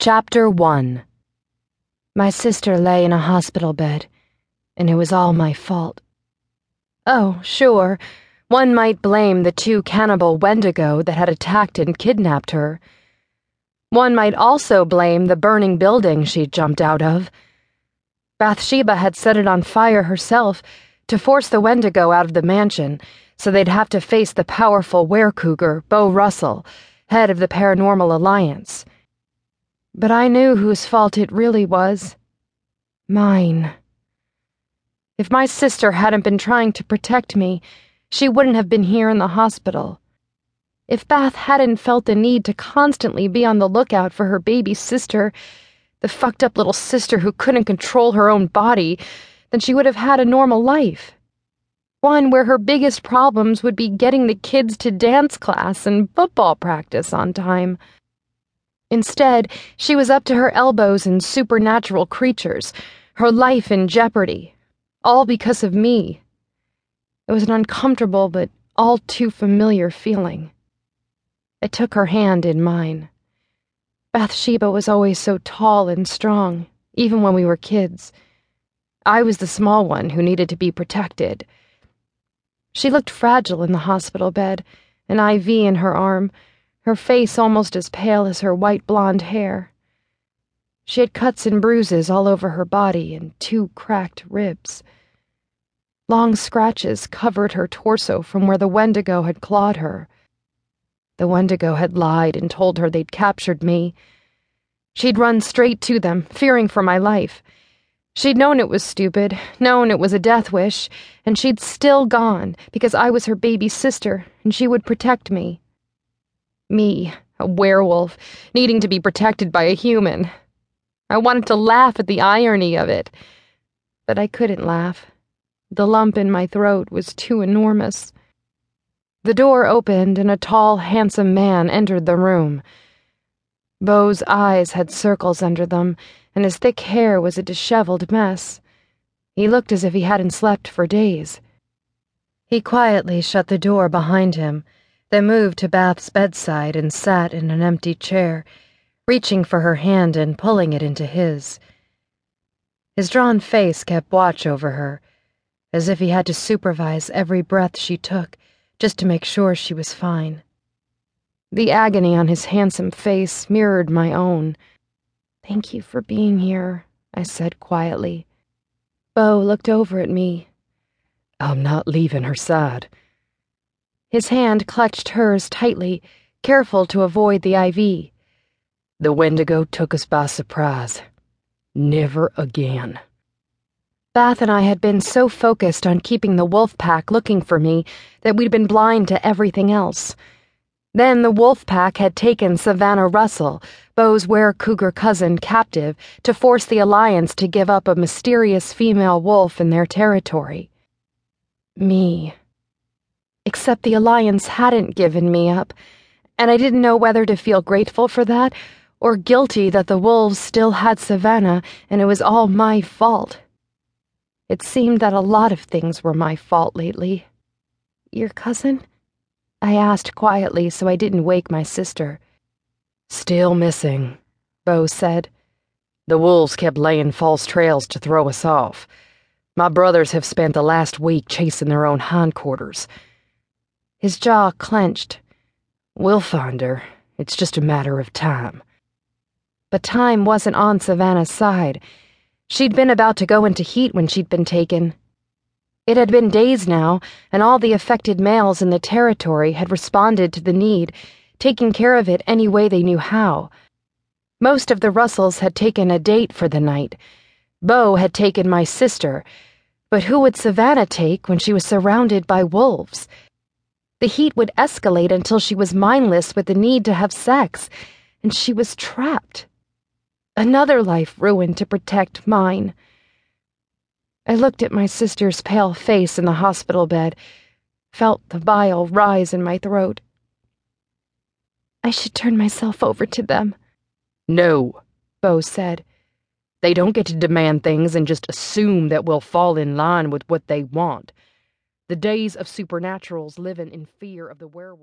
Chapter 1 My sister lay in a hospital bed, and it was all my fault. Oh, sure, one might blame the two cannibal Wendigo that had attacked and kidnapped her. One might also blame the burning building she'd jumped out of. Bathsheba had set it on fire herself to force the Wendigo out of the mansion so they'd have to face the powerful werecougar, Beau Russell, head of the Paranormal Alliance. But I knew whose fault it really was. Mine. If my sister hadn't been trying to protect me, she wouldn't have been here in the hospital. If Bath hadn't felt the need to constantly be on the lookout for her baby sister, the fucked up little sister who couldn't control her own body, then she would have had a normal life. One where her biggest problems would be getting the kids to dance class and football practice on time. Instead, she was up to her elbows in supernatural creatures, her life in jeopardy, all because of me. It was an uncomfortable but all too familiar feeling. I took her hand in mine. Bathsheba was always so tall and strong, even when we were kids. I was the small one who needed to be protected. She looked fragile in the hospital bed, an IV in her arm her face almost as pale as her white blonde hair. She had cuts and bruises all over her body and two cracked ribs. Long scratches covered her torso from where the Wendigo had clawed her. The Wendigo had lied and told her they'd captured me. She'd run straight to them, fearing for my life. She'd known it was stupid, known it was a death wish, and she'd still gone because I was her baby sister and she would protect me. Me, a werewolf, needing to be protected by a human. I wanted to laugh at the irony of it, but I couldn't laugh. The lump in my throat was too enormous. The door opened and a tall, handsome man entered the room. Beau's eyes had circles under them, and his thick hair was a disheveled mess. He looked as if he hadn't slept for days. He quietly shut the door behind him then moved to Bath's bedside and sat in an empty chair, reaching for her hand and pulling it into his. His drawn face kept watch over her, as if he had to supervise every breath she took just to make sure she was fine. The agony on his handsome face mirrored my own. Thank you for being here, I said quietly. Beau looked over at me. I'm not leaving her side. His hand clutched hers tightly, careful to avoid the IV. The Wendigo took us by surprise. Never again. Bath and I had been so focused on keeping the wolf pack looking for me that we'd been blind to everything else. Then the wolf pack had taken Savannah Russell, Beau's werecougar cousin, captive to force the Alliance to give up a mysterious female wolf in their territory. Me except the Alliance hadn't given me up, and I didn't know whether to feel grateful for that or guilty that the wolves still had Savannah and it was all my fault. It seemed that a lot of things were my fault lately. Your cousin? I asked quietly so I didn't wake my sister. Still missing, Beau said. The wolves kept laying false trails to throw us off. My brothers have spent the last week chasing their own hindquarters. His jaw clenched. We'll find her. It's just a matter of time. But time wasn't on Savannah's side. She'd been about to go into heat when she'd been taken. It had been days now, and all the affected males in the territory had responded to the need, taking care of it any way they knew how. Most of the Russells had taken a date for the night. Beau had taken my sister, but who would Savannah take when she was surrounded by wolves? The heat would escalate until she was mindless with the need to have sex, and she was trapped. Another life ruined to protect mine. I looked at my sister's pale face in the hospital bed, felt the bile rise in my throat. I should turn myself over to them. No, Beau said. They don't get to demand things and just assume that we'll fall in line with what they want. The days of supernaturals living in fear of the werewolf.